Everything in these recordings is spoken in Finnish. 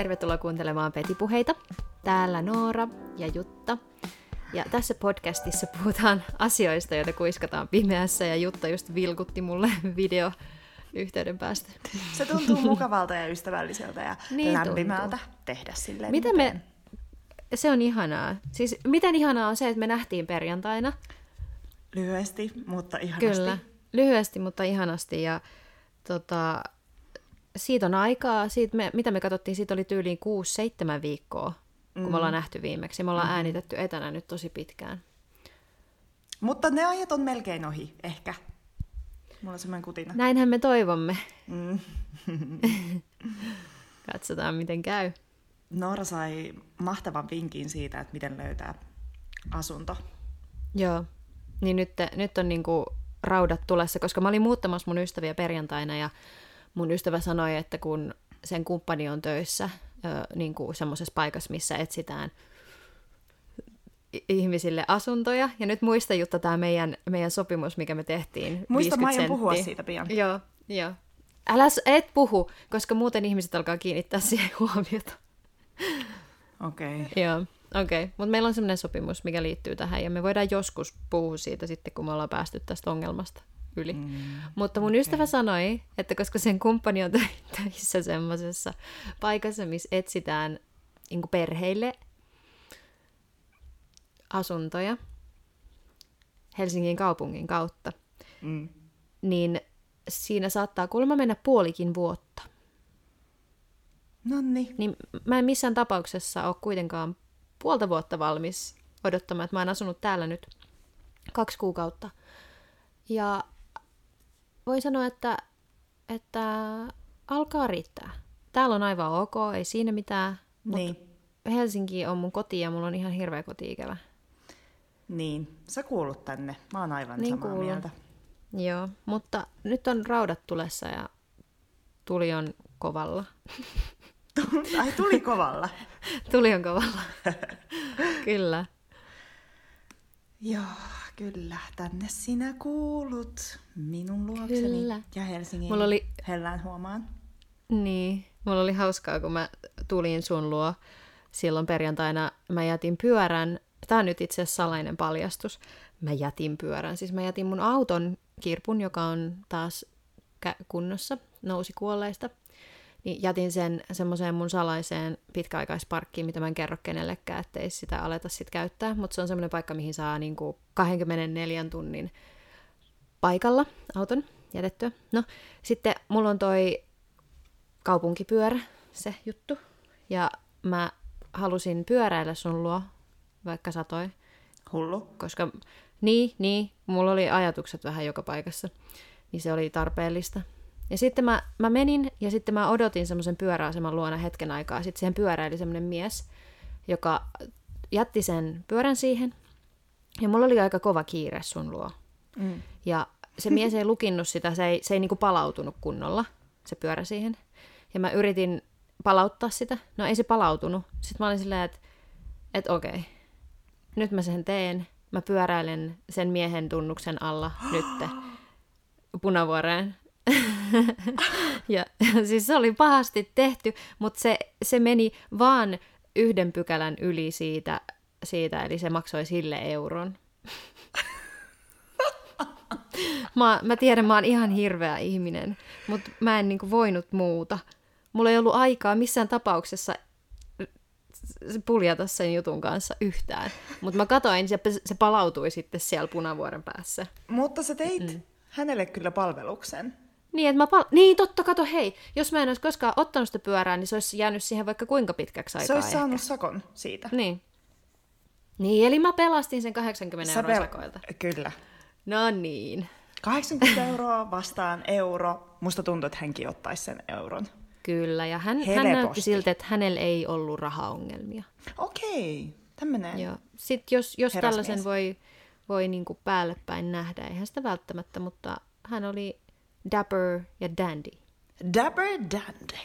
Tervetuloa kuuntelemaan Petipuheita. Täällä Noora ja Jutta. Ja tässä podcastissa puhutaan asioista, joita kuiskataan pimeässä, ja Jutta just vilkutti mulle video yhteyden päästä. Se tuntuu mukavalta ja ystävälliseltä ja niin lämpimältä tuntuu. tehdä silleen. Miten me... Se on ihanaa. Siis miten ihanaa on se, että me nähtiin perjantaina. Lyhyesti, mutta ihanasti. Kyllä, lyhyesti, mutta ihanasti. Ja tota, siitä on aikaa, siitä me, mitä me katsottiin, siitä oli tyyliin 6-7 viikkoa, kun mm. me ollaan nähty viimeksi. Me ollaan mm. äänitetty etänä nyt tosi pitkään. Mutta ne ajat on melkein ohi, ehkä. Mulla on semmoinen kutina. Näinhän me toivomme. Mm. Katsotaan, miten käy. Noora sai mahtavan vinkin siitä, että miten löytää asunto. Joo. Niin nyt, nyt on niinku raudat tulessa, koska mä olin muuttamassa mun ystäviä perjantaina ja mun ystävä sanoi, että kun sen kumppani on töissä niin kuin semmoisessa paikassa, missä etsitään ihmisille asuntoja. Ja nyt muista Jutta tämä meidän, meidän sopimus, mikä me tehtiin. Muista mä aion puhua siitä pian. Joo, joo. Älä et puhu, koska muuten ihmiset alkaa kiinnittää siihen huomiota. Okei. Okay. Joo, okei. Okay. Mutta meillä on semmoinen sopimus, mikä liittyy tähän, ja me voidaan joskus puhua siitä sitten, kun me ollaan päästy tästä ongelmasta yli. Mm, Mutta mun okay. ystävä sanoi, että koska sen kumppani on töissä semmoisessa paikassa, missä etsitään niin perheille asuntoja Helsingin kaupungin kautta, mm. niin siinä saattaa kuulemma mennä puolikin vuotta. Nonni. Niin mä en missään tapauksessa ole kuitenkaan puolta vuotta valmis odottamaan, että mä oon asunut täällä nyt kaksi kuukautta. Ja voi sanoa, että, että alkaa riittää. Täällä on aivan ok, ei siinä mitään. Niin. Helsinki on mun koti ja mulla on ihan hirveä koti-ikävä. Niin, sä kuulut tänne. Mä oon aivan niin samaa kuulun. mieltä. Joo, mutta nyt on raudat tulessa ja tuli on kovalla. Ai, tuli kovalla? tuli on kovalla. Kyllä. Joo. Kyllä, tänne sinä kuulut minun luokseni Kyllä. ja Helsingin mulla oli... hellään huomaan. Niin, mulla oli hauskaa, kun mä tulin sun luo silloin perjantaina. Mä jätin pyörän, tämä on nyt itse asiassa salainen paljastus. Mä jätin pyörän, siis mä jätin mun auton kirpun, joka on taas kunnossa, nousi kuolleista niin jätin sen semmoiseen mun salaiseen pitkäaikaisparkkiin, mitä mä en kerro kenellekään, ettei sitä aleta sit käyttää, mutta se on semmoinen paikka, mihin saa niinku 24 tunnin paikalla auton jätettyä. No, sitten mulla on toi kaupunkipyörä, se juttu, ja mä halusin pyöräillä sun luo, vaikka satoi. Hullu. Koska, niin, niin, mulla oli ajatukset vähän joka paikassa, niin se oli tarpeellista. Ja sitten mä, mä menin ja sitten mä odotin semmoisen pyöräaseman luona hetken aikaa. Sitten siihen pyöräili semmoinen mies, joka jätti sen pyörän siihen. Ja mulla oli aika kova kiire sun luo. Mm. Ja se mies ei lukinnut sitä, se ei, se ei niinku palautunut kunnolla, se pyörä siihen. Ja mä yritin palauttaa sitä. No ei se palautunut. Sitten mä olin silleen, että et okei, nyt mä sen teen. Mä pyöräilen sen miehen tunnuksen alla nytte punavuoreen. ja siis se oli pahasti tehty, mutta se, se meni vaan yhden pykälän yli siitä, siitä eli se maksoi sille euron. mä, mä tiedän, mä oon ihan hirveä ihminen, mutta mä en niinku voinut muuta. Mulla ei ollut aikaa missään tapauksessa puljata sen jutun kanssa yhtään. Mutta mä katoin, se, se palautui sitten siellä punavuoren päässä. Mutta sä teit mm. hänelle kyllä palveluksen. Niin, että mä pal- niin, totta, kato, hei, jos mä en olisi koskaan ottanut sitä pyörää, niin se olisi jäänyt siihen vaikka kuinka pitkäksi aikaa Se olisi ehkä. saanut sakon siitä. Niin. Niin, eli mä pelastin sen 80 Sä euroa pel- sakoilta. Kyllä. No niin. 80 euroa vastaan euro. Musta tuntuu, että hänkin ottaisi sen euron. Kyllä, ja hän, hän näytti siltä, että hänellä ei ollut rahaongelmia. Okei, tämmöinen Joo. Sitten jos, jos tällaisen voi, voi niin kuin päälle päin nähdä, eihän sitä välttämättä, mutta hän oli Dapper ja Dandy. Dapper Dandy.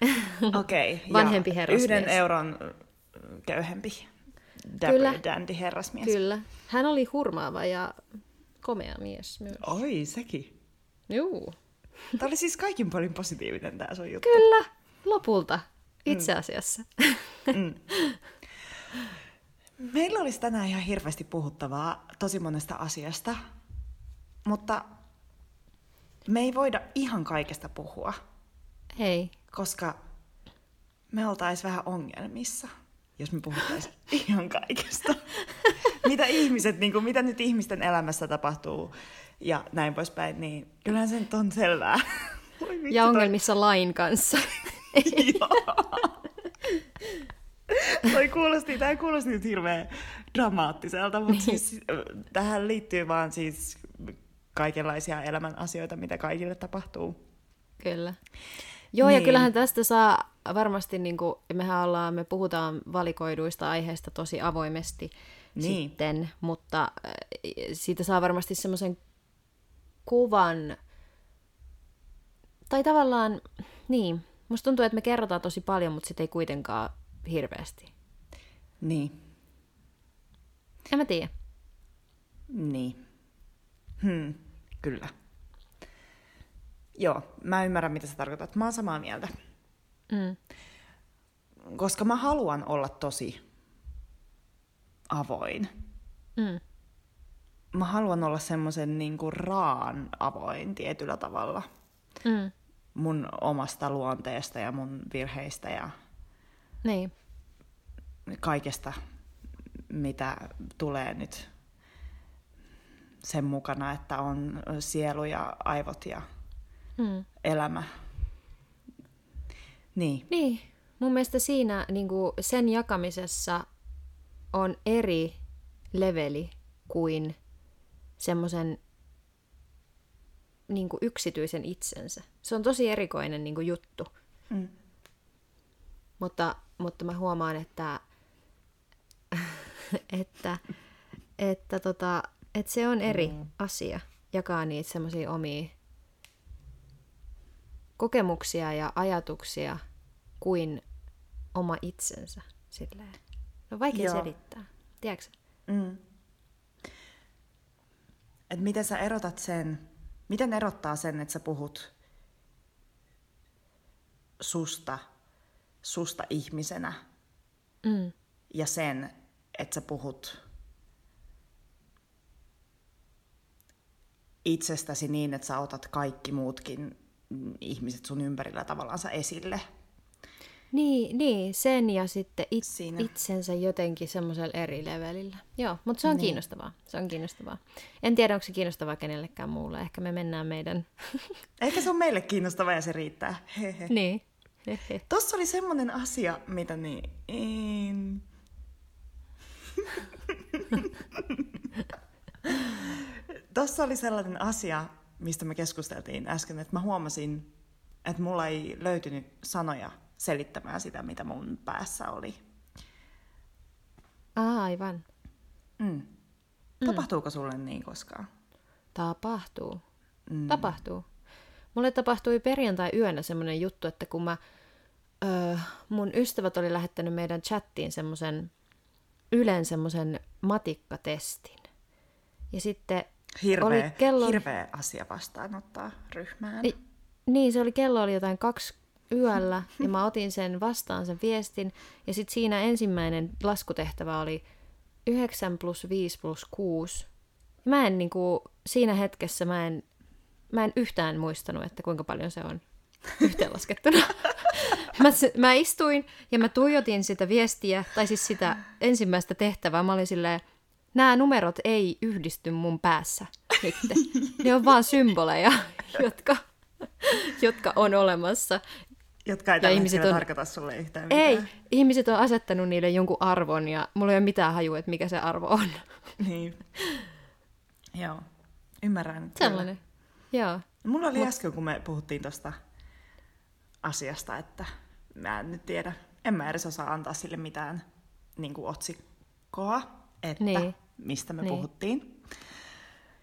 Okei. Okay, Vanhempi herrasmies. Yhden euron köyhempi. Dapper Kyllä. Dandy herrasmies. Kyllä. Hän oli hurmaava ja komea mies myös. Oi, sekin. Juu. Tämä oli siis kaikin paljon positiivinen tämä sun juttu. Kyllä. Lopulta, itse mm. asiassa. Mm. Meillä olisi tänään ihan hirveästi puhuttavaa tosi monesta asiasta, mutta me ei voida ihan kaikesta puhua. Ei. Koska me oltaisiin vähän ongelmissa, jos me puhuttaisiin ihan kaikesta. Mitä ihmiset, niin kuin, mitä nyt ihmisten elämässä tapahtuu ja näin poispäin, niin kyllähän se nyt on selvää. ja ongelmissa toi... lain kanssa. Toi kuulosti, tämä kuulosti nyt hirveän dramaattiselta, mutta niin. siis, tähän liittyy vaan siis kaikenlaisia elämän asioita, mitä kaikille tapahtuu. Kyllä. Joo, niin. ja kyllähän tästä saa varmasti, niin kuin, mehän ollaan, me puhutaan valikoiduista aiheista tosi avoimesti niin. sitten, mutta äh, siitä saa varmasti semmoisen kuvan, tai tavallaan, niin, musta tuntuu, että me kerrotaan tosi paljon, mutta sitten ei kuitenkaan hirveästi. Niin. En mä tiedä. Niin. Hmm, kyllä. Joo, mä ymmärrän, mitä sä tarkoitat. Mä oon samaa mieltä. Mm. Koska mä haluan olla tosi avoin. Mm. Mä haluan olla semmoisen niinku raan avoin tietyllä tavalla. Mm. Mun omasta luonteesta ja mun virheistä ja niin. kaikesta, mitä tulee nyt sen mukana, että on sielu ja aivot ja mm. elämä. Niin. Niin. Mun mielestä siinä niin kuin sen jakamisessa on eri leveli kuin semmoisen niin yksityisen itsensä. Se on tosi erikoinen niin juttu. Mm. Mutta, mutta mä huomaan, että, että, että, tota, että se on eri mm. asia jakaa niitä semmoisia omia kokemuksia ja ajatuksia kuin oma itsensä. Silleen. No vaikea Joo. selittää, tiedätkö? Mm. Et miten sä erotat sen, miten erottaa sen, että sä puhut susta, susta ihmisenä mm. ja sen, että sä puhut itsestäsi niin, että sä otat kaikki muutkin ihmiset sun ympärillä tavallaan esille. Niin, niin, sen ja sitten it, itsensä jotenkin semmoisella eri levelillä. Joo, mutta se on niin. kiinnostavaa. Se on kiinnostavaa. En tiedä, onko se kiinnostavaa kenellekään muulle. Ehkä me mennään meidän... Ehkä se on meille kiinnostavaa ja se riittää. Hehe. Niin. Tuossa oli semmoinen asia, mitä niin... En... Tuossa oli sellainen asia, mistä me keskusteltiin äsken, että mä huomasin, että mulla ei löytynyt sanoja selittämään sitä, mitä mun päässä oli. Aivan. Mm. Tapahtuuko sulle niin koskaan? Tapahtuu. Mm. Tapahtuu. Mulle tapahtui perjantai-yönä semmoinen juttu, että kun mä, öö, mun ystävät oli lähettänyt meidän chattiin semmoisen Ylen semmoisen matikkatestin. Ja sitten Hirveä, oli kello... hirveä asia vastaanottaa ryhmään. Ni, niin, se oli kello oli jotain kaksi yöllä ja mä otin sen vastaan sen viestin. Ja sitten siinä ensimmäinen laskutehtävä oli 9 plus 5 plus 6. Ja mä en niinku, siinä hetkessä mä en, mä en yhtään muistanut, että kuinka paljon se on yhteenlaskettuna. mä, mä istuin ja mä tuijotin sitä viestiä, tai siis sitä ensimmäistä tehtävää. Mä olin silleen, nämä numerot ei yhdisty mun päässä nyt. Ne on vaan symboleja, jotka, jotka on olemassa. Jotka ei tällä ihmiset on... tarkoita sulle yhtään mitään. Ei, ihmiset on asettanut niille jonkun arvon ja mulla ei ole mitään hajua, että mikä se arvo on. Niin. Joo, ymmärrän. Sellainen, joo. Mulla oli Mut... äsken, kun me puhuttiin tuosta asiasta, että mä en nyt tiedä, en mä edes osaa antaa sille mitään niin kuin otsikkoa, että niin. mistä me niin. puhuttiin.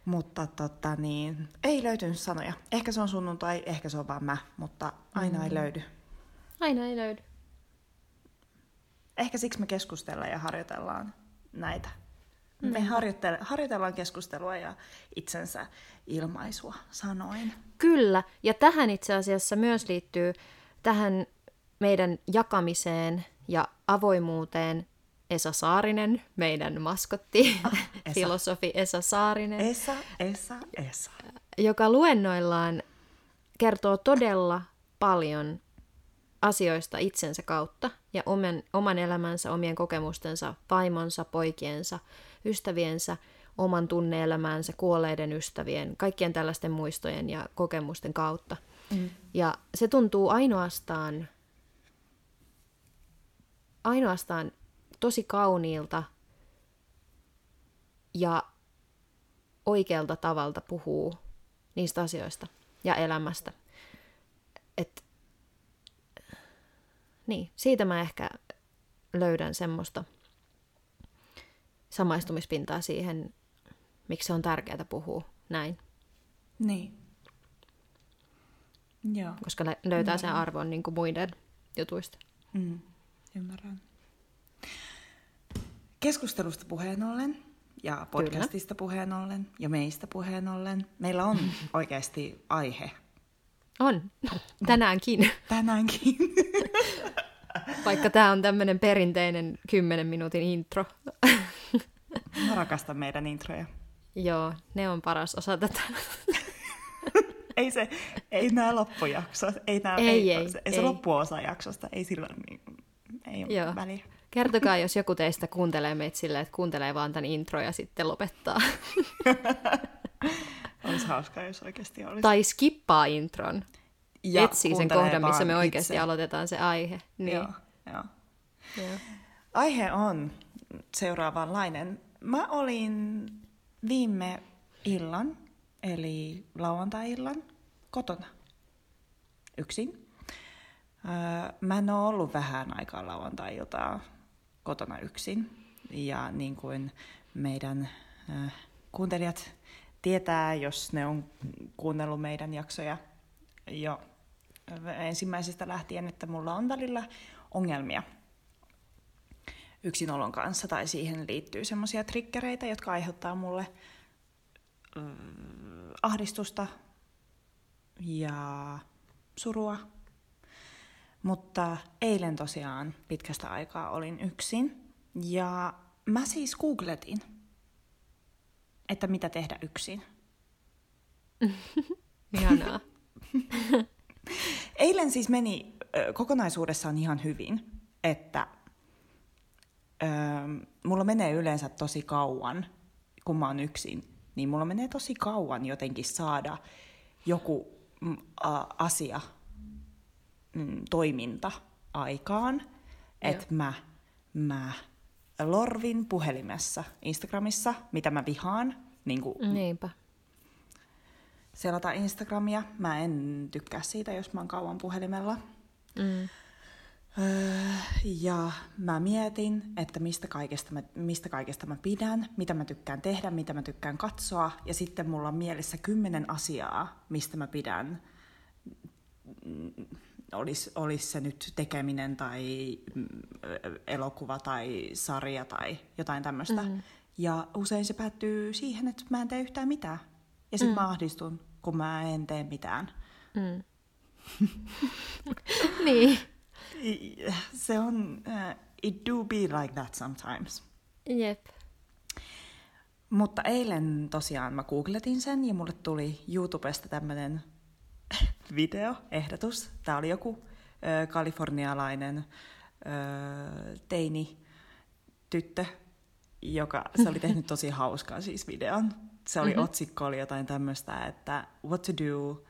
Mutta tota, niin, ei löytynyt sanoja. Ehkä se on sunnuntai, ehkä se on vaan mä, mutta aina mm. ei löydy. Aina ei löydy. Ehkä siksi me keskustellaan ja harjoitellaan näitä. Mm. Me harjoitelle, harjoitellaan keskustelua ja itsensä ilmaisua sanoin. Kyllä, ja tähän itse asiassa myös liittyy tähän meidän jakamiseen ja avoimuuteen Esa Saarinen, meidän maskotti, ah, Esa. filosofi Esa Saarinen. Esa, Esa, Esa. Joka luennoillaan kertoo todella paljon asioista itsensä kautta ja oman, oman elämänsä, omien kokemustensa, vaimonsa, poikiensa, ystäviensä, oman tunneelämäänsä, kuolleiden ystävien, kaikkien tällaisten muistojen ja kokemusten kautta. Mm. Ja se tuntuu ainoastaan, ainoastaan tosi kauniilta ja oikealta tavalta puhuu niistä asioista ja elämästä. Et, niin, siitä mä ehkä löydän semmoista samaistumispintaa siihen, miksi se on tärkeää puhua näin. Niin. Joo. Koska löytää Ymmärrän. sen arvon niin kuin muiden jutuista. Mm. Ymmärrän. Keskustelusta puheen ollen ja podcastista Kyllä. puheen ollen ja meistä puheen ollen, meillä on oikeasti aihe. On. Tänäänkin. Tänäänkin. Vaikka tämä on tämmöinen perinteinen 10 minuutin intro. Mä rakastan meidän introja. Joo, ne on paras osa tätä. ei se, ei nämä loppujaksot, ei, nämä, ei, ei, ei, se, ei, se loppuosa jaksosta, ei sillä niin, ei ole Joo. väliä. Kertokaa, jos joku teistä kuuntelee meitä silleen, että kuuntelee vaan tämän intro ja sitten lopettaa. olisi hauskaa, jos oikeasti olisi. Tai skippaa intron. Ja Etsii sen kohdan, missä me oikeasti itse. aloitetaan se aihe. Niin. Joo, joo. joo. Aihe on seuraavanlainen. Mä olin viime illan, eli lauantai-illan, kotona. Yksin. Mä en ole ollut vähän aikaa lauantai-iltaa kotona yksin. Ja niin kuin meidän äh, kuuntelijat tietää, jos ne on kuunnellut meidän jaksoja jo ensimmäisestä lähtien, että mulla on välillä ongelmia yksinolon kanssa tai siihen liittyy semmoisia triggereitä, jotka aiheuttaa mulle äh, ahdistusta ja surua. Mutta eilen tosiaan pitkästä aikaa olin yksin ja mä siis googletin, että mitä tehdä yksin. Ihanaa. eilen siis meni ö, kokonaisuudessaan ihan hyvin, että ö, mulla menee yleensä tosi kauan, kun mä oon yksin, niin mulla menee tosi kauan jotenkin saada joku mm, a, asia mm, toiminta aikaan, että mä, mä lorvin puhelimessa Instagramissa, mitä mä vihaan. Niin kuin Niinpä. Selata Instagramia. Mä en tykkää siitä, jos mä oon kauan puhelimella. Mm. Öö, ja mä mietin, että mistä kaikesta, mä, mistä kaikesta mä pidän, mitä mä tykkään tehdä, mitä mä tykkään katsoa. Ja sitten mulla on mielessä kymmenen asiaa, mistä mä pidän olisi, olisi se nyt tekeminen tai mm, elokuva tai sarja tai jotain tämmöistä. Mm. Ja usein se päättyy siihen, että mä en tee yhtään mitään. Ja sitten mm. mä ahdistun, kun mä en tee mitään. Mm. niin. Se on, uh, it do be like that sometimes. Jep. Mutta eilen tosiaan mä googletin sen ja mulle tuli YouTubesta tämmönen videoehdotus. Tämä oli joku ö, kalifornialainen ö, teini tyttö, joka se oli tehnyt tosi hauskaa siis videon. Se oli mm-hmm. otsikko oli jotain tämmöistä, että what to do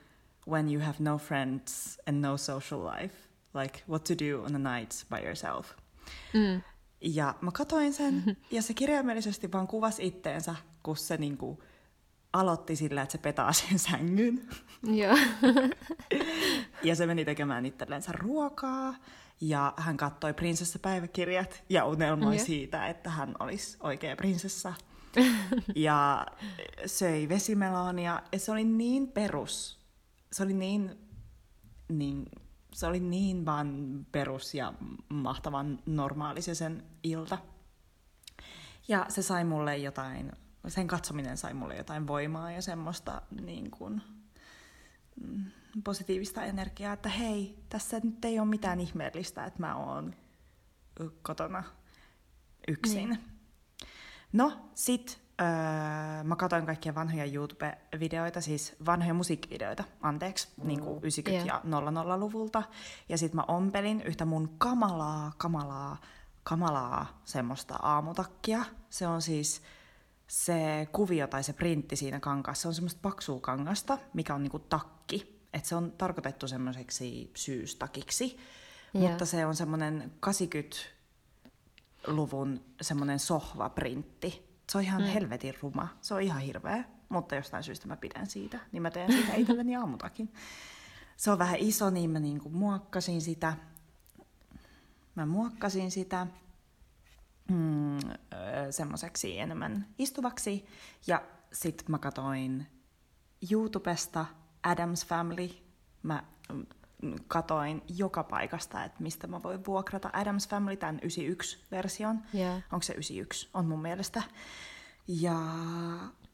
when you have no friends and no social life. Like what to do on a night by yourself. Mm. Ja mä katoin sen, ja se kirjaimellisesti vaan kuvasi itteensä, kun se niinku, aloitti sillä, että se petaa sen sängyn. Joo. ja se meni tekemään itsellensä ruokaa. Ja hän katsoi prinsessapäiväkirjat ja unelmoi yeah. siitä, että hän olisi oikea prinsessa. ja söi vesimeloonia. Ja se oli niin perus. Se oli niin, niin, se oli niin vaan perus ja mahtavan normaali se sen ilta. Ja se sai mulle jotain sen katsominen sai mulle jotain voimaa ja semmoista niin kuin, mm, positiivista energiaa, että hei, tässä nyt ei ole mitään ihmeellistä, että mä oon kotona yksin. Niin. No, sit öö, mä katsoin kaikkia vanhoja YouTube-videoita, siis vanhoja musiikkivideoita, anteeksi, mm. niin kuin 90- yeah. ja 00-luvulta. Ja sit mä ompelin yhtä mun kamalaa, kamalaa, kamalaa semmoista aamutakkia. Se on siis se kuvio tai se printti siinä kankaassa, on semmoista paksua kangasta, mikä on niinku takki. Et se on tarkoitettu semmoiseksi syystakiksi. Yeah. Mutta se on semmoinen 80-luvun semmoinen sohvaprintti. Se on ihan mm. helvetin ruma. Se on ihan hirveä, mutta jostain syystä mä pidän siitä. Niin mä teen siitä itselleni aamutakin. Se on vähän iso, niin mä niinku muokkasin sitä. Mä muokkasin sitä mm, semmoiseksi enemmän istuvaksi. Ja sit mä katoin YouTubesta Adams Family. Mä mm, katoin joka paikasta, että mistä mä voin vuokrata Adams Family, tämän 91-version. Yeah. Onko se 91? On mun mielestä. Ja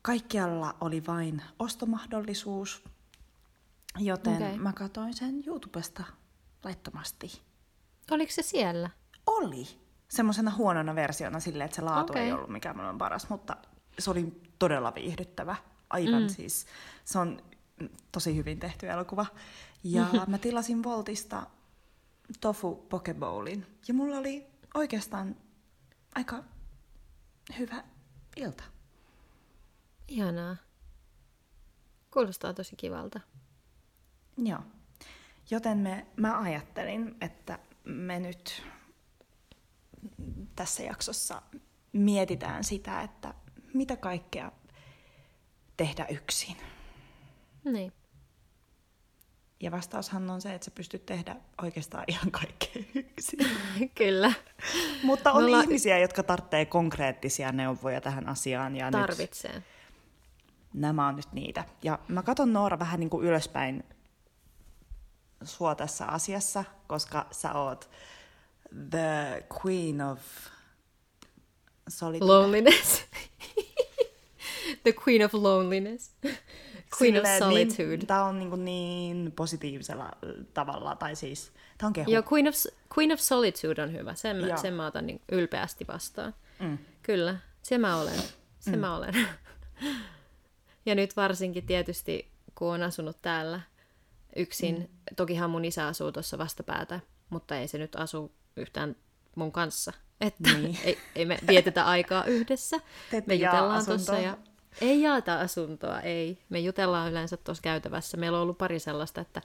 kaikkialla oli vain ostomahdollisuus, joten okay. mä katoin sen YouTubesta laittomasti. Oliko se siellä? Oli. Semmoisena huonona versiona silleen, että se laatu okay. ei ollut mikään maailman paras, mutta se oli todella viihdyttävä. Aivan mm. siis. Se on tosi hyvin tehty elokuva. Ja mä tilasin Voltista tofu pokebowlin. Ja mulla oli oikeastaan aika hyvä ilta. Ihanaa. Kuulostaa tosi kivalta. Joo. Joten me, mä ajattelin, että me nyt tässä jaksossa mietitään sitä, että mitä kaikkea tehdä yksin. Niin. Ja vastaushan on se, että sä pystyt tehdä oikeastaan ihan kaikkea yksin. Kyllä. Mutta on ollaan... ihmisiä, jotka tarvitsee konkreettisia neuvoja tähän asiaan. Ja Tarvitsee. Nyt nämä on nyt niitä. Ja mä katson Noora vähän niin kuin ylöspäin sua tässä asiassa, koska sä oot the queen of solitude. Loneliness. the queen of loneliness. Queen Silleen, of niin- Solitude. Niin, tämä on niin, kuin niin positiivisella tavalla, tai siis tämä on kehu. Joo, Queen of, Queen of Solitude on hyvä, sen, mä, sen mä otan niin ylpeästi vastaan. Mm. Kyllä, se mä olen, se mm. mä olen. ja nyt varsinkin tietysti, kun on asunut täällä yksin, mm. tokihan mun isä asuu tuossa vastapäätä, mutta ei se nyt asu yhtään mun kanssa. Että niin. ei, ei me vietetä aikaa yhdessä. Te me jutellaan tuossa ja ei jaeta asuntoa, ei. Me jutellaan yleensä tuossa käytävässä. Meillä on ollut pari sellaista, että,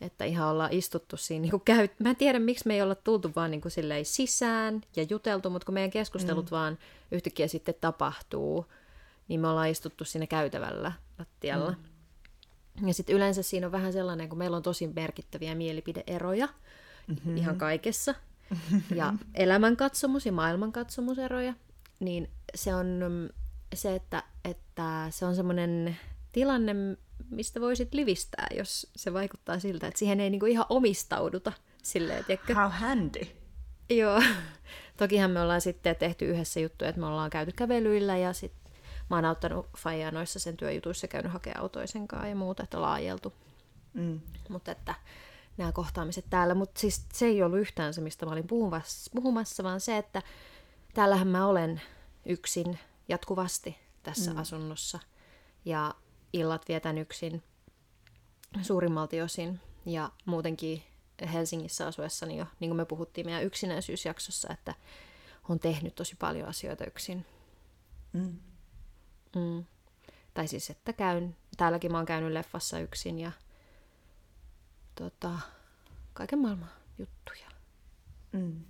että ihan ollaan istuttu siinä. Niin käy... Mä en tiedä, miksi me ei olla tultu vaan niin kuin sisään ja juteltu, mutta kun meidän keskustelut mm. vaan yhtäkkiä sitten tapahtuu, niin me ollaan istuttu siinä käytävällä lattialla. Mm. Ja sitten yleensä siinä on vähän sellainen, kun meillä on tosi merkittäviä mielipideeroja mm-hmm. ihan kaikessa. Ja elämänkatsomus ja maailmankatsomuseroja, niin se on se, että, että se on semmoinen tilanne, mistä voisit livistää, jos se vaikuttaa siltä, että siihen ei niinku ihan omistauduta. Silleen, tiedätkö? How handy. Joo. Tokihan me ollaan sitten tehty yhdessä juttuja, että me ollaan käyty kävelyillä ja sitten mä oon auttanut Fajaa noissa sen työjutuissa, käynyt hakemaan autoisenkaan ja muuta, että laajeltu. Mm. Mutta että nämä kohtaamiset täällä, mutta siis se ei ollut yhtään se, mistä mä olin puhumassa, vaan se, että täällähän mä olen yksin jatkuvasti tässä mm. asunnossa. Ja illat vietän yksin suurimmalti osin. Ja muutenkin Helsingissä asuessani jo, niin kuin me puhuttiin meidän yksinäisyysjaksossa, että on tehnyt tosi paljon asioita yksin. Mm. Mm. Tai siis, että käyn, täälläkin mä oon käynyt leffassa yksin ja tota, kaiken maailman juttuja. Mm.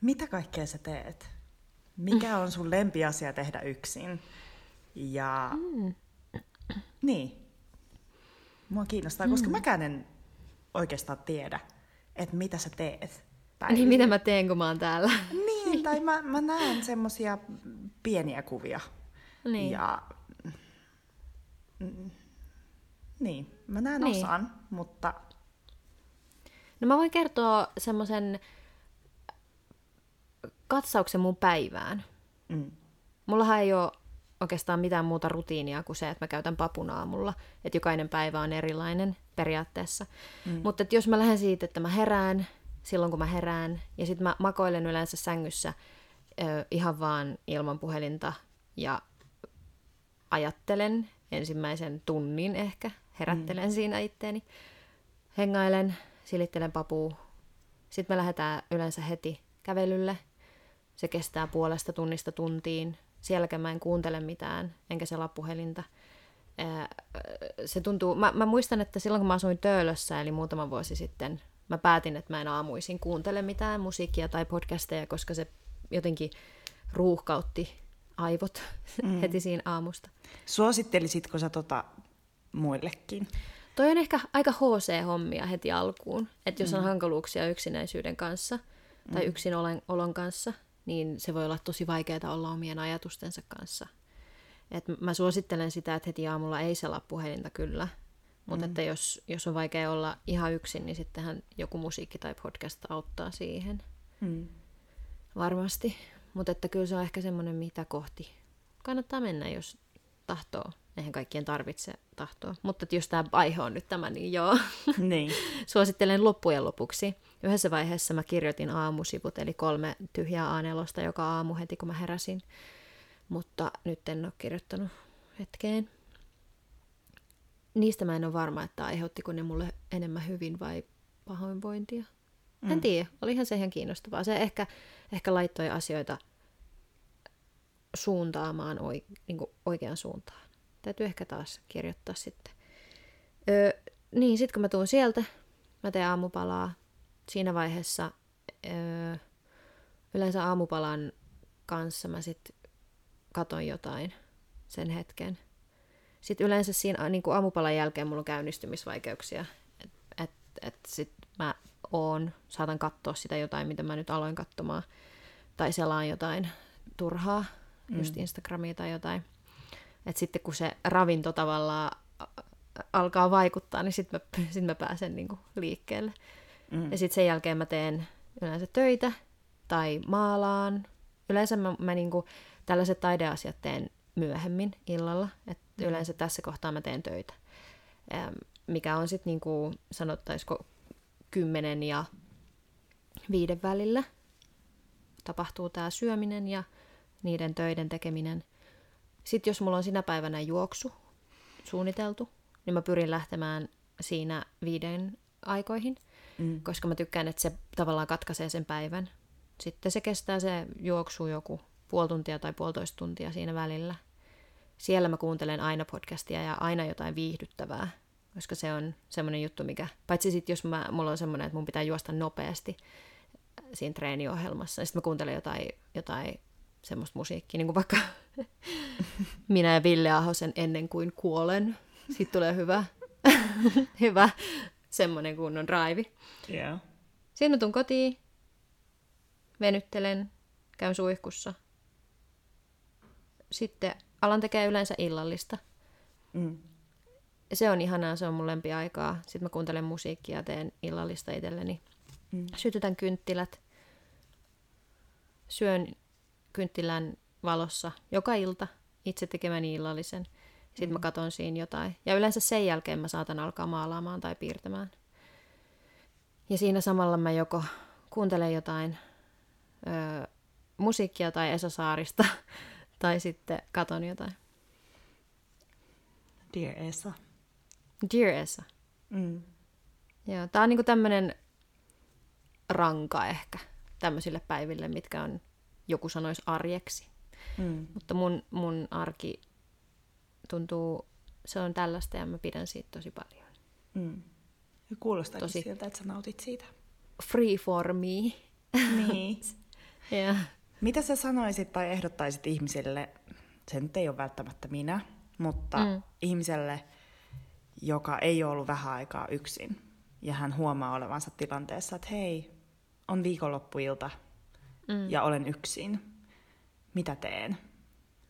Mitä kaikkea sä teet? Mikä on sun lempiasia tehdä yksin? Ja mm. niin, mua kiinnostaa, koska mm. mäkään en oikeastaan tiedä, että mitä sä teet. Päivin. Niin mitä mä teen, kun mä oon täällä. Niin, tai mä, mä näen semmosia pieniä kuvia. Niin. Ja mm, niin, mä näen niin. osan, mutta... No mä voin kertoa semmoisen katsauksen mun päivään. Mm. Mullahan ei ole oikeastaan mitään muuta rutiinia kuin se, että mä käytän papun aamulla. Että jokainen päivä on erilainen periaatteessa. Mm. Mutta jos mä lähden siitä, että mä herään silloin, kun mä herään, ja sitten mä makoilen yleensä sängyssä ö, ihan vaan ilman puhelinta ja ajattelen ensimmäisen tunnin ehkä, herättelen mm. siinä itteeni, hengailen, silittelen papuu. Sitten me lähdetään yleensä heti kävelylle. Se kestää puolesta tunnista tuntiin. Sielläkään mä en kuuntele mitään, enkä selaa puhelinta. Se tuntuu, mä, mä muistan, että silloin kun mä asuin Töölössä, eli muutama vuosi sitten, mä päätin, että mä en aamuisin kuuntele mitään musiikkia tai podcasteja, koska se jotenkin ruuhkautti aivot mm. heti siinä aamusta. Suosittelisitko sä tota muillekin? Toi on ehkä aika HC-hommia heti alkuun. Että jos on mm. hankaluuksia yksinäisyyden kanssa tai mm. yksin olon, olon kanssa, niin se voi olla tosi vaikeaa olla omien ajatustensa kanssa. Et mä suosittelen sitä, että heti aamulla ei selaa puhelinta kyllä. Mutta mm. että jos, jos on vaikea olla ihan yksin, niin sittenhän joku musiikki tai podcast auttaa siihen. Mm. Varmasti. Mutta että kyllä se on ehkä semmoinen, mitä kohti kannattaa mennä, jos tahtoo. Eihän kaikkien tarvitse tahtoa. Mutta jos tämä aihe on nyt tämä, niin joo. Niin. Suosittelen loppujen lopuksi. Yhdessä vaiheessa mä kirjoitin aamusivut, eli kolme tyhjää A4 joka aamu heti, kun mä heräsin. Mutta nyt en ole kirjoittanut hetkeen. Niistä mä en ole varma, että aiheuttiko ne mulle enemmän hyvin vai pahoinvointia. Mm. En tiedä, olihan se ihan kiinnostavaa. Se ehkä, ehkä laittoi asioita suuntaamaan oi, niin oikeaan suuntaan. Täytyy ehkä taas kirjoittaa sitten. Öö, niin, sitten kun mä tuun sieltä, mä teen aamupalaa. Siinä vaiheessa öö, yleensä aamupalan kanssa mä sitten katon jotain sen hetken. Sitten yleensä siinä niin kuin aamupalan jälkeen mulla on käynnistymisvaikeuksia. Että et, et sitten mä oon, saatan katsoa sitä jotain, mitä mä nyt aloin katsomaan. Tai selaan jotain turhaa, mm. just Instagramia tai jotain. Et sitten kun se ravinto tavallaan alkaa vaikuttaa, niin sitten mä, sit mä pääsen niinku liikkeelle. Mm. Ja sitten sen jälkeen mä teen yleensä töitä tai maalaan. Yleensä mä, mä niinku, tällaiset taideasiat teen myöhemmin illalla. Et mm. Yleensä tässä kohtaa mä teen töitä. Mikä on sitten niinku, sanottaisiko kymmenen ja viiden välillä tapahtuu tämä syöminen ja niiden töiden tekeminen. Sitten jos mulla on sinä päivänä juoksu suunniteltu, niin mä pyrin lähtemään siinä viiden aikoihin, mm. koska mä tykkään, että se tavallaan katkaisee sen päivän. Sitten se kestää se juoksu joku puoli tuntia tai puolitoista tuntia siinä välillä. Siellä mä kuuntelen aina podcastia ja aina jotain viihdyttävää, koska se on semmoinen juttu, mikä, paitsi sitten jos mä, mulla on semmoinen, että mun pitää juosta nopeasti siinä treeniohjelmassa, ja sitten mä kuuntelen jotain, jotain semmoista musiikkia, niin kuin vaikka minä ja Ville Ahosen ennen kuin kuolen. Sitten tulee hyvä, hyvä semmoinen kunnon raivi. Yeah. Sitten mä tuun kotiin, venyttelen, käyn suihkussa. Sitten alan tekee yleensä illallista. Mm. Se on ihanaa, se on mun lempiaikaa. Sitten mä kuuntelen musiikkia ja teen illallista itselleni. Mm. Sytytän kynttilät. Syön kynttilän valossa joka ilta itse tekemäni illallisen. Sitten mm. mä katon siinä jotain. Ja yleensä sen jälkeen mä saatan alkaa maalaamaan tai piirtämään. Ja siinä samalla mä joko kuuntelen jotain ö, musiikkia tai Esa Saarista, tai sitten katon jotain. Dear Esa. Dear Esa. Mm. Joo, tää on niinku tämmönen ranka ehkä tämmöisille päiville, mitkä on joku sanoisi arjeksi. Mm. Mutta mun, mun arki tuntuu, se on tällaista ja mä pidän siitä tosi paljon. Mm. Kuulostaa tosi siltä, että sä nautit siitä. Free for me. Niin. yeah. Mitä sä sanoisit tai ehdottaisit ihmisille, se nyt ei ole välttämättä minä, mutta mm. ihmiselle, joka ei ole ollut vähän aikaa yksin, ja hän huomaa olevansa tilanteessa, että hei, on viikonloppuilta, mm. ja olen yksin. Mitä teen?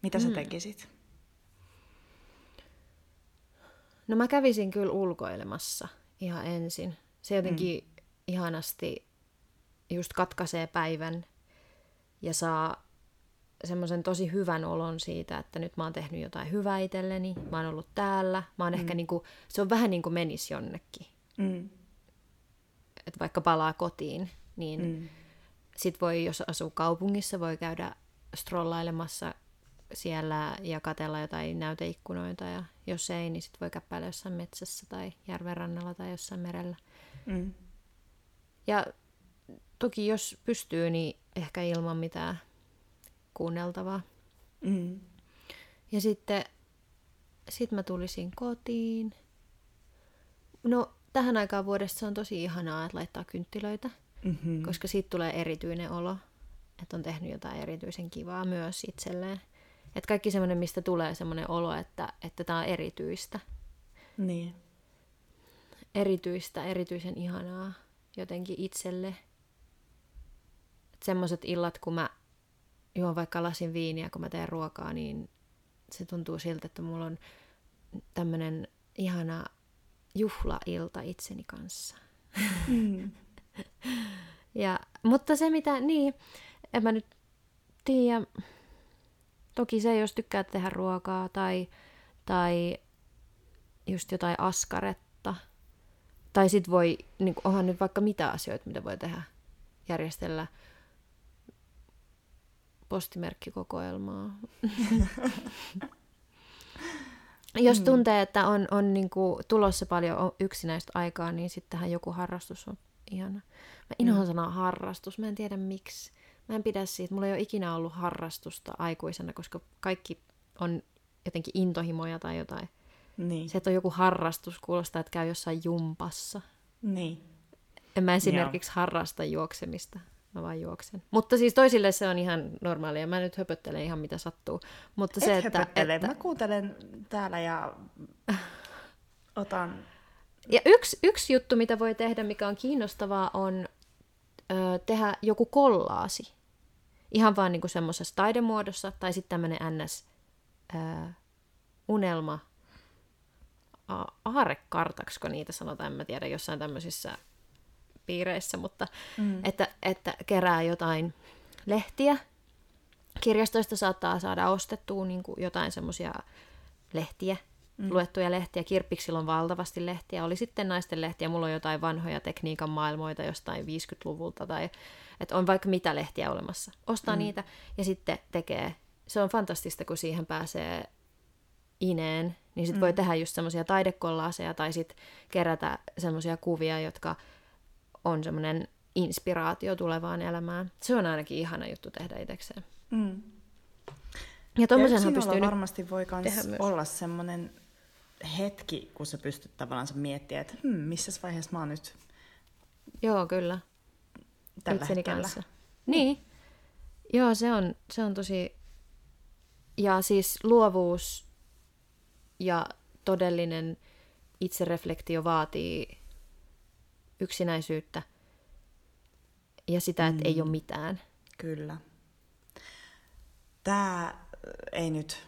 Mitä sä mm. tekisit? No mä kävisin kyllä ulkoilemassa ihan ensin. Se jotenkin mm. ihanasti just katkaisee päivän ja saa semmoisen tosi hyvän olon siitä, että nyt mä oon tehnyt jotain hyvää itselleni, mä oon ollut täällä, mä oon mm. ehkä niin kuin, se on vähän niin kuin menisi jonnekin. Mm. Että vaikka palaa kotiin, niin mm. Sit voi, jos asuu kaupungissa, voi käydä strollailemassa siellä ja katella jotain näyteikkunoita ja jos ei, niin sit voi käppäillä jossain metsässä tai järvenrannalla tai jossain merellä. Mm. Ja toki jos pystyy, niin ehkä ilman mitään kuunneltavaa. Mm. Ja sitten sit mä tulisin kotiin. No, tähän aikaan vuodesta se on tosi ihanaa, että laittaa kynttilöitä, mm-hmm. koska siitä tulee erityinen olo, että on tehnyt jotain erityisen kivaa myös itselleen. Että kaikki semmoinen, mistä tulee semmoinen olo, että, että tämä on erityistä. Niin. Erityistä, erityisen ihanaa jotenkin itselle. Semmoiset illat, kun mä juon vaikka lasin viiniä, kun mä teen ruokaa, niin se tuntuu siltä, että mulla on tämmöinen ihana juhlailta itseni kanssa. Mm. Ja, mutta se mitä, niin, en mä nyt tiedä, toki se, jos tykkää tehdä ruokaa tai, tai just jotain askaretta, tai sit voi, niin onhan nyt vaikka mitä asioita, mitä voi tehdä, järjestellä – postimerkkikokoelmaa. Jos mm. tuntee, että on, on niin kuin tulossa paljon yksinäistä aikaa, niin sittenhän joku harrastus on ihana. Mä inhoan mm. sanaa harrastus, mä en tiedä miksi. Mä en pidä siitä, mulla ei ole ikinä ollut harrastusta aikuisena, koska kaikki on jotenkin intohimoja tai jotain. Niin. Se, että on joku harrastus, kuulostaa, että käy jossain jumpassa. Niin. En mä esimerkiksi Joo. harrasta juoksemista mä vaan juoksen. Mutta siis toisille se on ihan normaalia. Mä nyt höpöttelen ihan mitä sattuu. Mutta Et se, että, höpöttele. että... Mä kuuntelen täällä ja otan... Ja yksi, yksi juttu, mitä voi tehdä, mikä on kiinnostavaa, on ö, tehdä joku kollaasi. Ihan vaan niinku semmoisessa taidemuodossa, tai sitten tämmöinen ns. Ö, unelma, aarekartaksi, niitä sanotaan, en mä tiedä, jossain tämmöisissä piireissä, mutta mm. että, että kerää jotain lehtiä. Kirjastoista saattaa saada ostettua niin kuin jotain semmoisia lehtiä, mm. luettuja lehtiä. Kirppiksillä on valtavasti lehtiä. Oli sitten naisten lehtiä, mulla on jotain vanhoja tekniikan maailmoita jostain 50-luvulta tai että on vaikka mitä lehtiä olemassa. Ostaa mm. niitä ja sitten tekee. Se on fantastista, kun siihen pääsee ineen, niin sitten mm. voi tehdä just semmoisia taidekollaaseja tai sitten kerätä semmoisia kuvia, jotka on semmoinen inspiraatio tulevaan elämään. Se on ainakin ihana juttu tehdä itsekseen. Mm. Ja tommosenhan pystyy varmasti voi myös olla semmoinen hetki, kun sä pystyt tavallaan miettimään, että hmm, missä vaiheessa mä oon nyt Joo, kyllä. Tällä Itseni hetkellä. kanssa. Niin. Joo, se on, se on tosi... Ja siis luovuus ja todellinen itsereflektio vaatii yksinäisyyttä ja sitä, että mm. ei ole mitään. Kyllä. Tämä ei nyt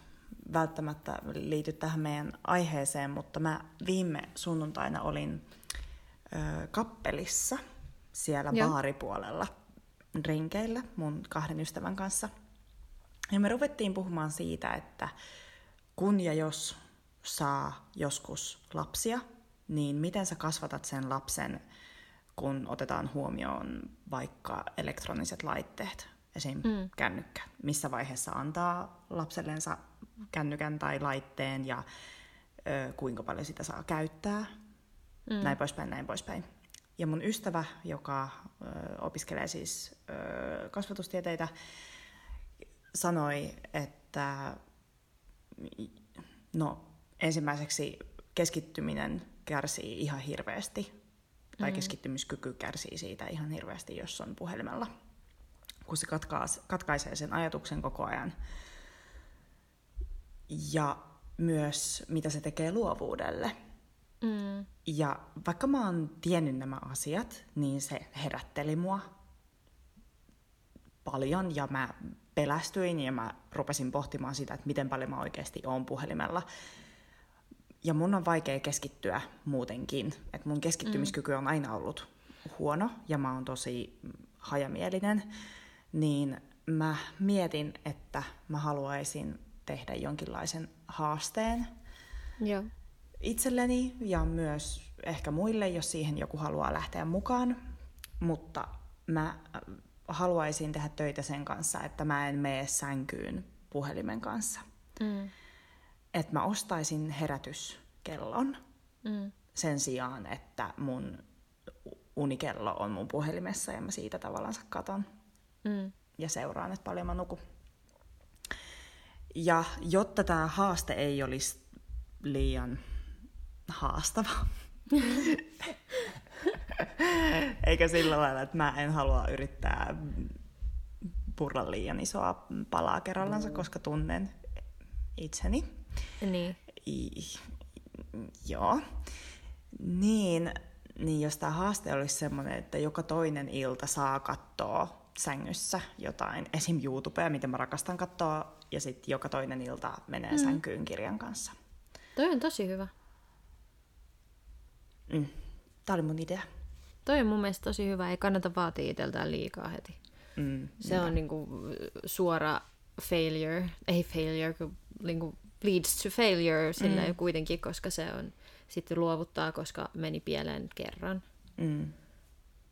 välttämättä liity tähän meidän aiheeseen, mutta mä viime sunnuntaina olin ö, kappelissa siellä Joo. baaripuolella rinkeillä mun kahden ystävän kanssa. Ja me ruvettiin puhumaan siitä, että kun ja jos saa joskus lapsia, niin miten sä kasvatat sen lapsen kun otetaan huomioon vaikka elektroniset laitteet, esim. Mm. kännykkä. Missä vaiheessa antaa lapsellensa kännykän tai laitteen ja ö, kuinka paljon sitä saa käyttää. Mm. Näin poispäin, näin poispäin. Ja mun ystävä, joka ö, opiskelee siis ö, kasvatustieteitä, sanoi, että no, ensimmäiseksi keskittyminen kärsii ihan hirveästi tai mm. keskittymiskyky kärsii siitä ihan hirveästi, jos on puhelimella, kun se katkaas, katkaisee sen ajatuksen koko ajan. Ja myös mitä se tekee luovuudelle. Mm. Ja vaikka mä oon tiennyt nämä asiat, niin se herätteli mua paljon ja mä pelästyin ja mä rupesin pohtimaan sitä, että miten paljon mä oikeasti oon puhelimella ja mun on vaikea keskittyä muutenkin. Et mun keskittymiskyky on aina ollut huono ja mä oon tosi hajamielinen. Niin mä mietin, että mä haluaisin tehdä jonkinlaisen haasteen Joo. itselleni ja myös ehkä muille, jos siihen joku haluaa lähteä mukaan. Mutta mä äh, haluaisin tehdä töitä sen kanssa, että mä en mene sänkyyn puhelimen kanssa. Mm. Että mä ostaisin herätyskellon Mm. sen sijaan, että mun unikello on mun puhelimessa ja mä siitä tavallaan katon Mm. ja seuraan, että paljon mä nukun. Ja jotta tämä haaste ei olisi liian haastava, eikä sillä lailla, että mä en halua yrittää purra liian isoa palaa kerrallansa, koska tunnen itseni. Niin. I, joo. Niin, niin jos tämä haaste olisi semmoinen, että joka toinen ilta saa katsoa sängyssä jotain, esim. YouTubea, mitä mä rakastan katsoa, ja sitten joka toinen ilta menee mm. sänkyyn kirjan kanssa. Toi on tosi hyvä. Mm. Tämä oli mun idea. Toi on mun mielestä tosi hyvä. Ei kannata vaatia itseltään liikaa heti. Mm. Se on niinku suora failure. Ei failure, kun niinku leads to failure silleen Mm. kuitenkin, koska se on sitten luovuttaa, koska meni pieleen kerran. Mm.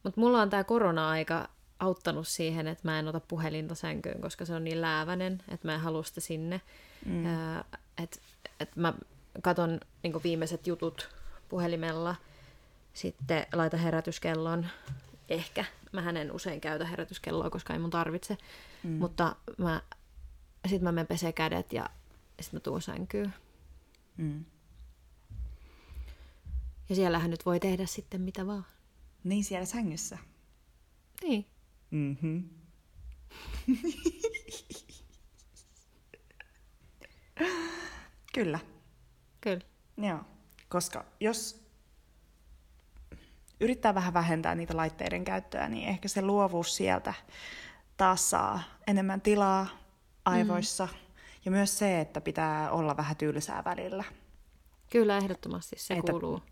Mutta mulla on tämä korona-aika auttanut siihen, että mä en ota puhelinta sänkyyn, koska se on niin läävänen, että mä en halua sitä sinne. Mm. että et mä katon niin viimeiset jutut puhelimella, sitten laita herätyskellon. Ehkä. Mä en usein käytä herätyskelloa, koska ei mun tarvitse. Mm. Mutta mä, sit mä menen pesee kädet ja sit mä tuun sänkyyn. Mm. Ja siellähän nyt voi tehdä sitten mitä vaan. Niin siellä sängyssä. Niin. Mm-hmm. Kyllä. Kyllä. Joo, koska jos yrittää vähän vähentää niitä laitteiden käyttöä, niin ehkä se luovuus sieltä taas saa enemmän tilaa aivoissa. Mm. Ja myös se, että pitää olla vähän tylsää välillä. Kyllä ehdottomasti se Että- kuuluu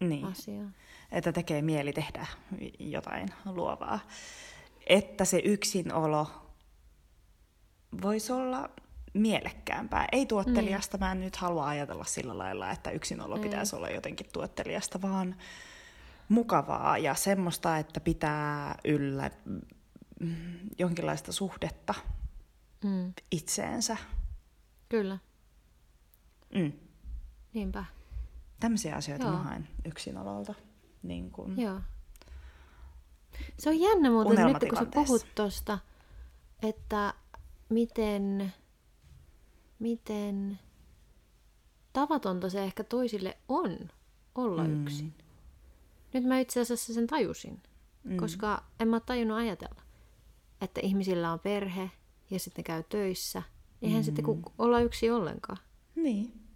Niin, asiaan. että tekee mieli tehdä jotain luovaa. Että se yksinolo voisi olla mielekkäämpää. Ei tuottelijasta, mä en nyt halua ajatella sillä lailla, että yksinolo pitäisi olla jotenkin tuottelijasta, vaan mukavaa ja semmoista, että pitää yllä mm, jonkinlaista suhdetta Mm. itseensä. Kyllä. Mm. Niinpä. Tämmöisiä asioita Joo. mä haen yksinololta. Niin kun. Joo. Se on jännä muuten nyt, kun sä puhut tosta, että miten, miten tavatonta se ehkä toisille on olla mm. yksin. Nyt mä itse asiassa sen tajusin, mm. koska en mä tajunnut ajatella, että ihmisillä on perhe ja sitten käy töissä. Eihän mm. sitten ku olla yksi ollenkaan. Niin.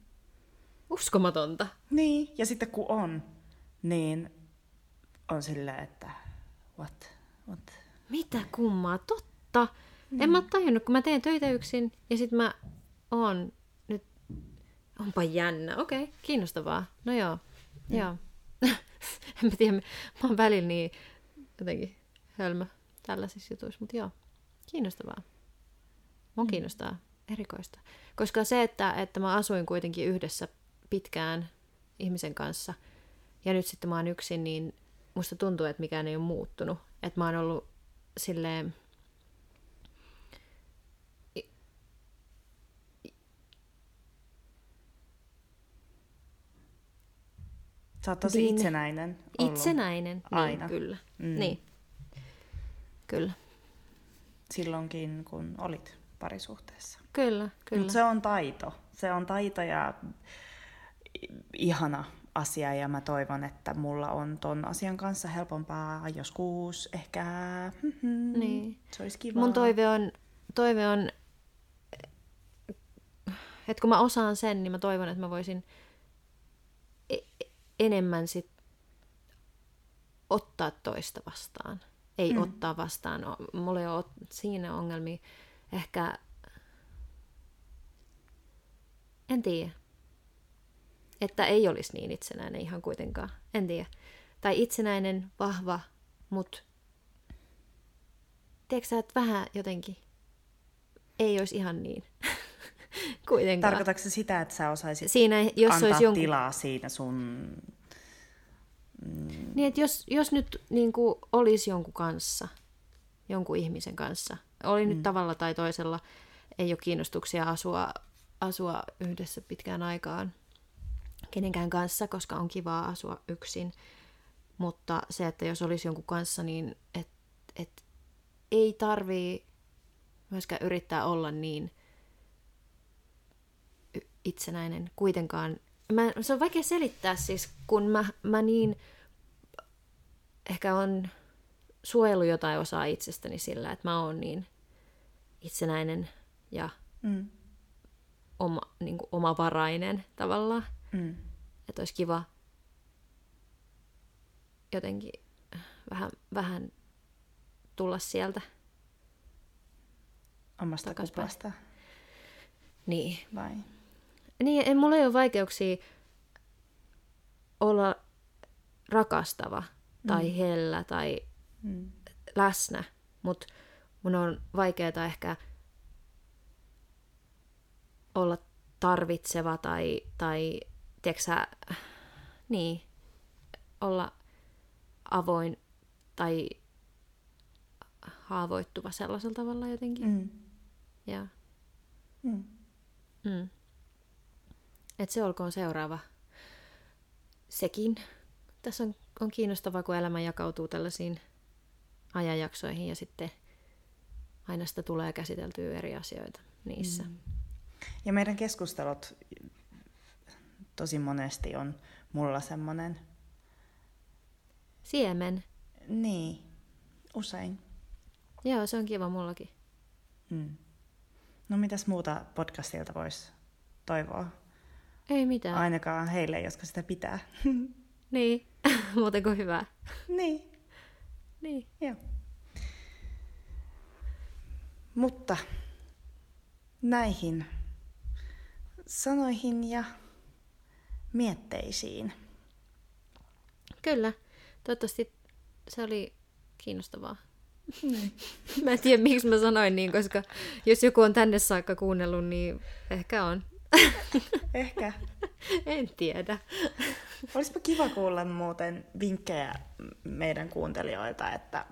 Uskomatonta. Niin, ja sitten kun on, niin on silleen, että what, what. Mitä kummaa, totta. Mm. En mä oo tajunnut, kun mä teen töitä yksin ja sit mä oon nyt, onpa jännä, okei, okay, kiinnostavaa. No joo, mm. joo. en mä tiedä, mä oon välillä niin jotenkin hölmö tällaisissa jutuissa, mutta joo, kiinnostavaa. Mun mm. kiinnostaa, erikoista. Koska se, että, että mä asuin kuitenkin yhdessä pitkään ihmisen kanssa ja nyt sitten mä oon yksin, niin musta tuntuu, että mikään ei ole muuttunut. Että mä oon ollut silleen... Sä oot tosi Niin. itsenäinen ollut. Itsenäinen. Niin, Aina. kyllä. Mm. Niin. Kyllä. Silloinkin, kun olit parisuhteessa. Kyllä, kyllä. Mut se on taito. Se on taito ja ihana asia ja mä toivon, että mulla on ton asian kanssa helpompaa joskus ehkä. Mhm. Niin. Se olisi kiva. Mun toive on, toive on, että kun mä osaan sen, niin mä toivon, että mä voisin e- enemmän sit ottaa toista vastaan. Ei mm. ottaa vastaan. Mulla ei ole siinä ongelmia. Ehkä, en tiedä. Että ei olisi niin itsenäinen ihan kuitenkaan. En tiedä. Tai itsenäinen, vahva, mutta tiedätkö sä, että vähän jotenkin ei olisi ihan niin. Kuitenkaan. Tarkoitatko se sitä, että sä osaisit Siinä, jos antaa olisi jonkun... tilaa siinä sun... Niin, että jos, jos nyt niin kuin, olisi jonkun kanssa, jonkun ihmisen kanssa, oli nyt tavalla tai toisella, ei ole kiinnostuksia asua, asua yhdessä pitkään aikaan kenenkään kanssa, koska on kivaa asua yksin. Mutta se, että jos olisi jonkun kanssa, niin et, et ei tarvii myöskään yrittää olla niin itsenäinen kuitenkaan. Mä, se on vaikea selittää siis, kun mä, mä niin ehkä on suojellut jotain osaa itsestäni sillä, että mä oon niin itsenäinen ja Mm. oma, niin kuin omavarainen tavallaan. Mm. Että olisi kiva jotenkin vähän, vähän tulla sieltä. Omasta Takaspäin. kuplasta, Niin. vai? Niin, en mulla ei ole vaikeuksia olla rakastava tai hellä tai Mm. läsnä, mutta mun on vaikeaa ehkä olla tarvitseva tai, tai tiedätkö niin, olla avoin tai haavoittuva sellaisella tavalla jotenkin. Mm. Ja, Mm. mm. Et se olkoon seuraava sekin. Tässä on, on kiinnostavaa, kun elämä jakautuu tällaisiin ajanjaksoihin ja sitten aina sitä tulee käsiteltyä eri asioita niissä. Mm. Ja meidän keskustelut tosi monesti on mulla semmonen, Siemen. niin, usein. Joo, se on kiva mullakin. Mm. No mitäs muuta podcastilta voisi toivoa? Ei mitään. Ainakaan heille, jotka sitä pitää. Niin, muuten kuin hyvä. niin, Niin. joo. Mutta näihin sanoihin ja mietteisiin. Kyllä. Toivottavasti se oli kiinnostavaa. mä en tiedä, miksi mä sanoin niin, koska jos joku on tänne saakka kuunnellut, niin ehkä on. Ehkä. en tiedä. Olisipa kiva kuulla muuten vinkkejä meidän kuuntelijoilta, että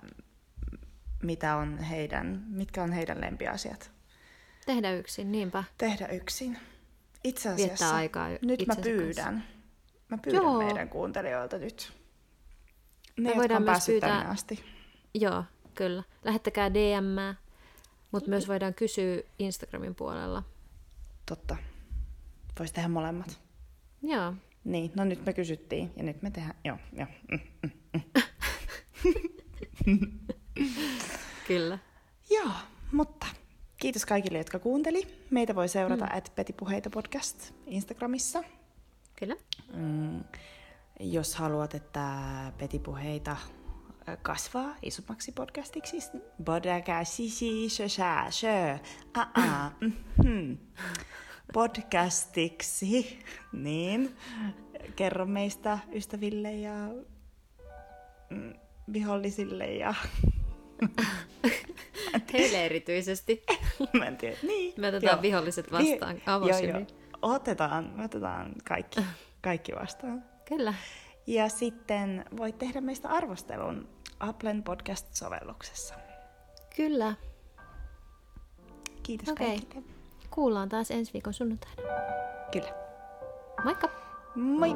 mitä on heidän, mitkä on heidän lempiasiat Tehdä yksin, niinpä. tehdä yksin. Itse Viettää asiassa aikaa nyt mä pyydän. Mä pyydän Joo. meidän kuuntelijoilta nyt. Ne, Me voidaan on myös pyytää- tänne asti. Joo, kyllä. Lähettäkää DM, mutta myös voidaan kysyä Instagramin puolella. Totta. Voisi tehdä molemmat. Joo, Niin, no nyt me kysyttiin ja nyt me tehdään. Joo, joo. Mm. kyllä. Joo, mutta kiitos kaikille, jotka kuunteli. Meitä voi seurata mm. at Petipuheita podcast Instagramissa. Kyllä. Mm, jos haluat, että Petipuheita ö, kasvaa isommaksi podcastiksi, podcastiksi, shö, shä, shö, a, a, mhm. podcastiksi, niin kerro meistä ystäville ja mm, vihollisille ja Heille erityisesti. mä en tiedä. Niin, Me otetaan joo. viholliset vastaan Niin, avosylin. Joo, joo. Otetaan, otetaan kaikki, kaikki vastaan. Kyllä. Ja sitten voit tehdä meistä arvostelun Applen podcast-sovelluksessa. Kyllä. Kiitos Okei. kaikille. Kuullaan taas ensi viikon sunnuntaina. Kyllä. Moikka! Moi!